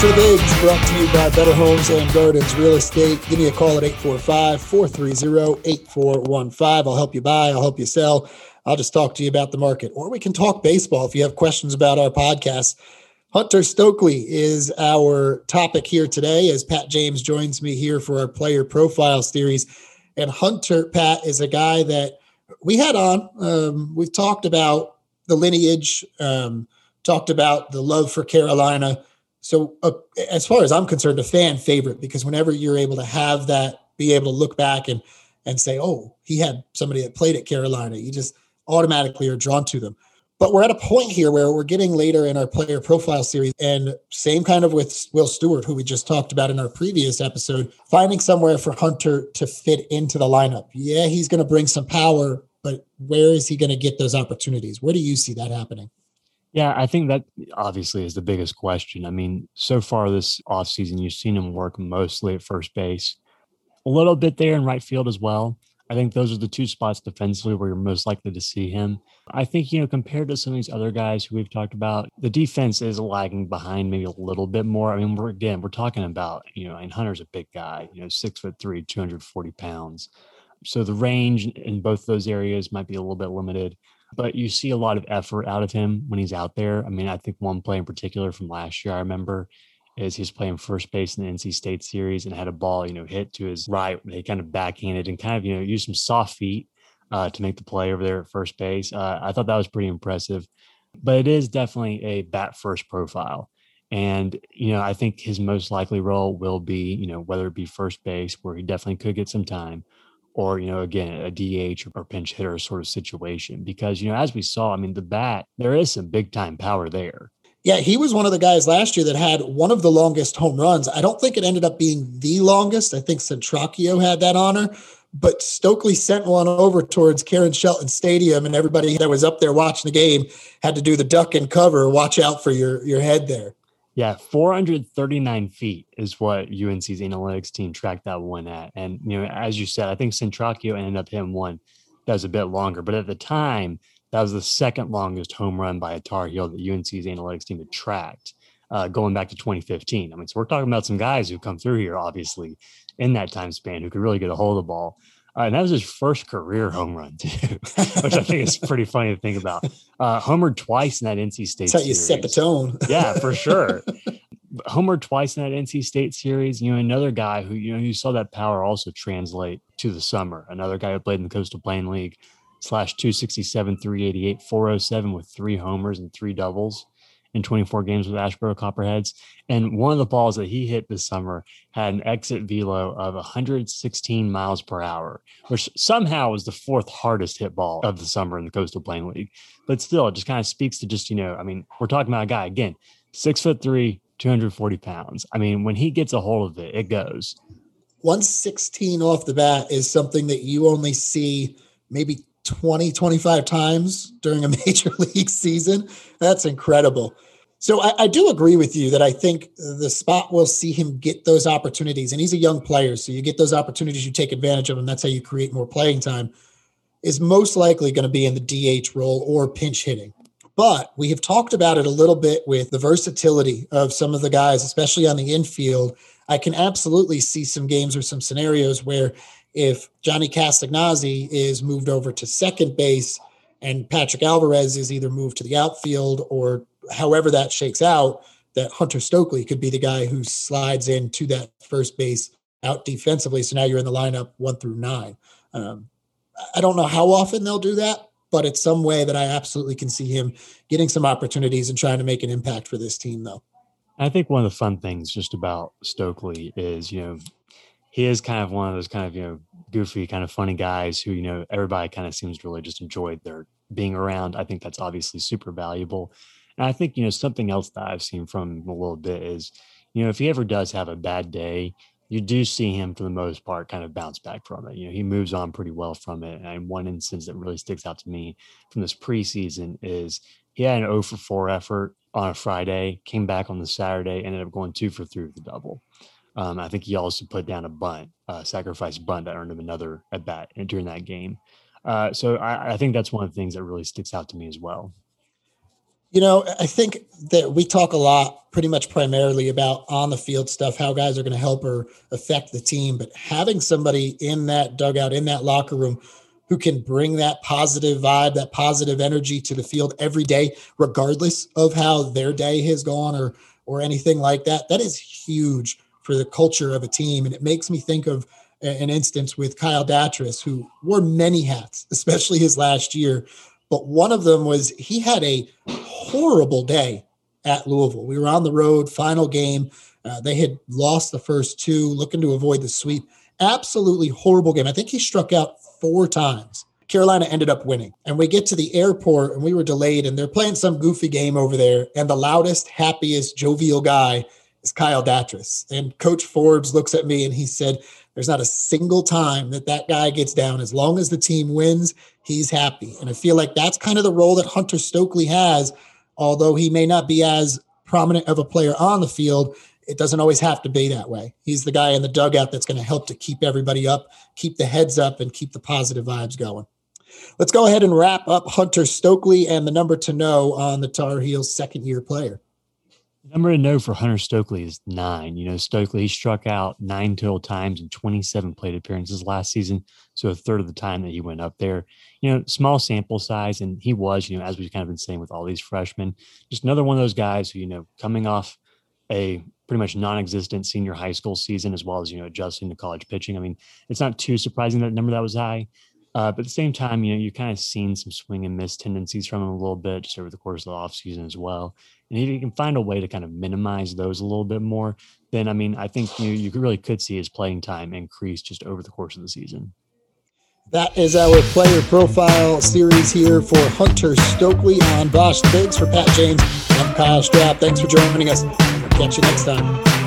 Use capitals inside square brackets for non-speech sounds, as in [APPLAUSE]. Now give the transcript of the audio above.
the Bigs, brought to you by Better Homes and Gardens Real Estate. Give me a call at 845 430 8415. I'll help you buy, I'll help you sell. I'll just talk to you about the market, or we can talk baseball if you have questions about our podcast. Hunter Stokely is our topic here today as Pat James joins me here for our player profile series. And Hunter, Pat, is a guy that we had on. Um, we've talked about the lineage, um, talked about the love for Carolina. So, uh, as far as I'm concerned, a fan favorite because whenever you're able to have that, be able to look back and and say, "Oh, he had somebody that played at Carolina," you just automatically are drawn to them. But we're at a point here where we're getting later in our player profile series, and same kind of with Will Stewart, who we just talked about in our previous episode, finding somewhere for Hunter to fit into the lineup. Yeah, he's going to bring some power, but where is he going to get those opportunities? Where do you see that happening? Yeah, I think that obviously is the biggest question. I mean, so far this offseason, you've seen him work mostly at first base, a little bit there in right field as well. I think those are the two spots defensively where you're most likely to see him. I think, you know, compared to some of these other guys who we've talked about, the defense is lagging behind maybe a little bit more. I mean, we're again, we're talking about, you know, and Hunter's a big guy, you know, six foot three, 240 pounds. So the range in both those areas might be a little bit limited, but you see a lot of effort out of him when he's out there. I mean, I think one play in particular from last year, I remember is he was playing first base in the NC State series and had a ball, you know, hit to his right. They kind of backhanded and kind of, you know, used some soft feet uh, to make the play over there at first base. Uh, I thought that was pretty impressive, but it is definitely a bat first profile. And, you know, I think his most likely role will be, you know, whether it be first base, where he definitely could get some time, or, you know, again, a DH or pinch hitter sort of situation. Because, you know, as we saw, I mean, the bat, there is some big time power there. Yeah, he was one of the guys last year that had one of the longest home runs. I don't think it ended up being the longest. I think Centracchio had that honor, but Stokely sent one over towards Karen Shelton Stadium, and everybody that was up there watching the game had to do the duck and cover. Watch out for your your head there. Yeah, 439 feet is what UNC's analytics team tracked that one at. And, you know, as you said, I think Centracchio ended up hitting one that was a bit longer. But at the time, that was the second longest home run by a Tar Heel that UNC's analytics team had tracked uh, going back to 2015. I mean, so we're talking about some guys who come through here, obviously, in that time span who could really get a hold of the ball. And that was his first career home run, too, [LAUGHS] which I think is pretty funny to think about. Uh, homered twice in that NC State That's how you set the tone. [LAUGHS] yeah, for sure. homered twice in that NC State series. You know, another guy who, you know, you saw that power also translate to the summer. Another guy who played in the Coastal Plain League slash 267, 388, 407 with three homers and three doubles in 24 games with Asheboro Copperheads. And one of the balls that he hit this summer had an exit velo of 116 miles per hour, which somehow was the fourth hardest hit ball of the summer in the Coastal Plain League. But still, it just kind of speaks to just, you know, I mean, we're talking about a guy, again, six foot three, 240 pounds. I mean, when he gets a hold of it, it goes. 116 off the bat is something that you only see maybe 20, 25 times during a [LAUGHS] major league season. That's incredible. So I, I, do agree with you that I think the spot will see him get those opportunities. And he's a young player. So you get those opportunities, you take advantage of them. That's how you create more playing time, is most likely going to be in the DH role or pinch hitting. But we have talked about it a little bit with the versatility of some of the guys, especially on the infield. I can absolutely see some games or some scenarios where if Johnny Castagnozzi is moved over to second base and Patrick Alvarez is either moved to the outfield or however that shakes out, that Hunter Stokely could be the guy who slides into that first base out defensively. So now you're in the lineup one through nine. Um, I don't know how often they'll do that, but it's some way that I absolutely can see him getting some opportunities and trying to make an impact for this team, though. I think one of the fun things just about Stokely is, you know, he is kind of one of those kind of you know goofy kind of funny guys who you know everybody kind of seems to really just enjoy their being around. I think that's obviously super valuable. And i think you know something else that i've seen from him a little bit is you know if he ever does have a bad day you do see him for the most part kind of bounce back from it. You know he moves on pretty well from it. And one instance that really sticks out to me from this preseason is he had an 0 for 4 effort on a friday came back on the saturday ended up going 2 for 3 with the double um, I think he also put down a bunt, sacrifice bunt that earned him another at bat during that game. Uh, so I, I, think that's one of the things that really sticks out to me as well. You know, I think that we talk a lot, pretty much primarily about on the field stuff, how guys are going to help or affect the team. But having somebody in that dugout, in that locker room, who can bring that positive vibe, that positive energy to the field every day, regardless of how their day has gone or or anything like that, that is huge for the culture of a team. And it makes me think of an instance with Kyle Datres, who wore many hats, [LAUGHS] especially his last year. But one of them was he had a horrible day at Louisville. We were on the road, final game. Uh, they had lost the first two, looking to avoid the sweep. Absolutely horrible game. I think he struck out four times. Carolina ended up winning. And we get to the airport and we were delayed, and they're playing some goofy game over there. And the loudest, happiest, jovial guy is Kyle Datres. And Coach Forbes looks at me and he said, There's not a single time that that guy gets down. As long as the team wins, he's happy. And I feel like that's kind of the role that Hunter Stokely has, although he may not be as prominent of a player on the field. It doesn't always have to be that way. He's the guy in the dugout that's going to help to keep everybody up, keep the heads up, and keep the positive vibes going. Let's go ahead and wrap up Hunter Stokely and the number to know on the Tar Heels second year player. Number to know for Hunter Stokely is nine. You know, Stokely he struck out nine total times in 27 plate appearances last season. So a third of the time that he went up there. You know, small sample size. And he was, you know, as we've kind of been saying with all these freshmen, just another one of those guys who, you know, coming off a pretty much non-existent senior high school season as well as you know adjusting to college pitching i mean it's not too surprising that number that was high uh, but at the same time, you know, you've kind of seen some swing and miss tendencies from him a little bit just over the course of the offseason as well. And if you can find a way to kind of minimize those a little bit more, then I mean, I think you you really could see his playing time increase just over the course of the season. That is our player profile series here for Hunter Stokely on Bosch Bigs for Pat James. I'm Kyle Strapp. Thanks for joining us. We'll catch you next time.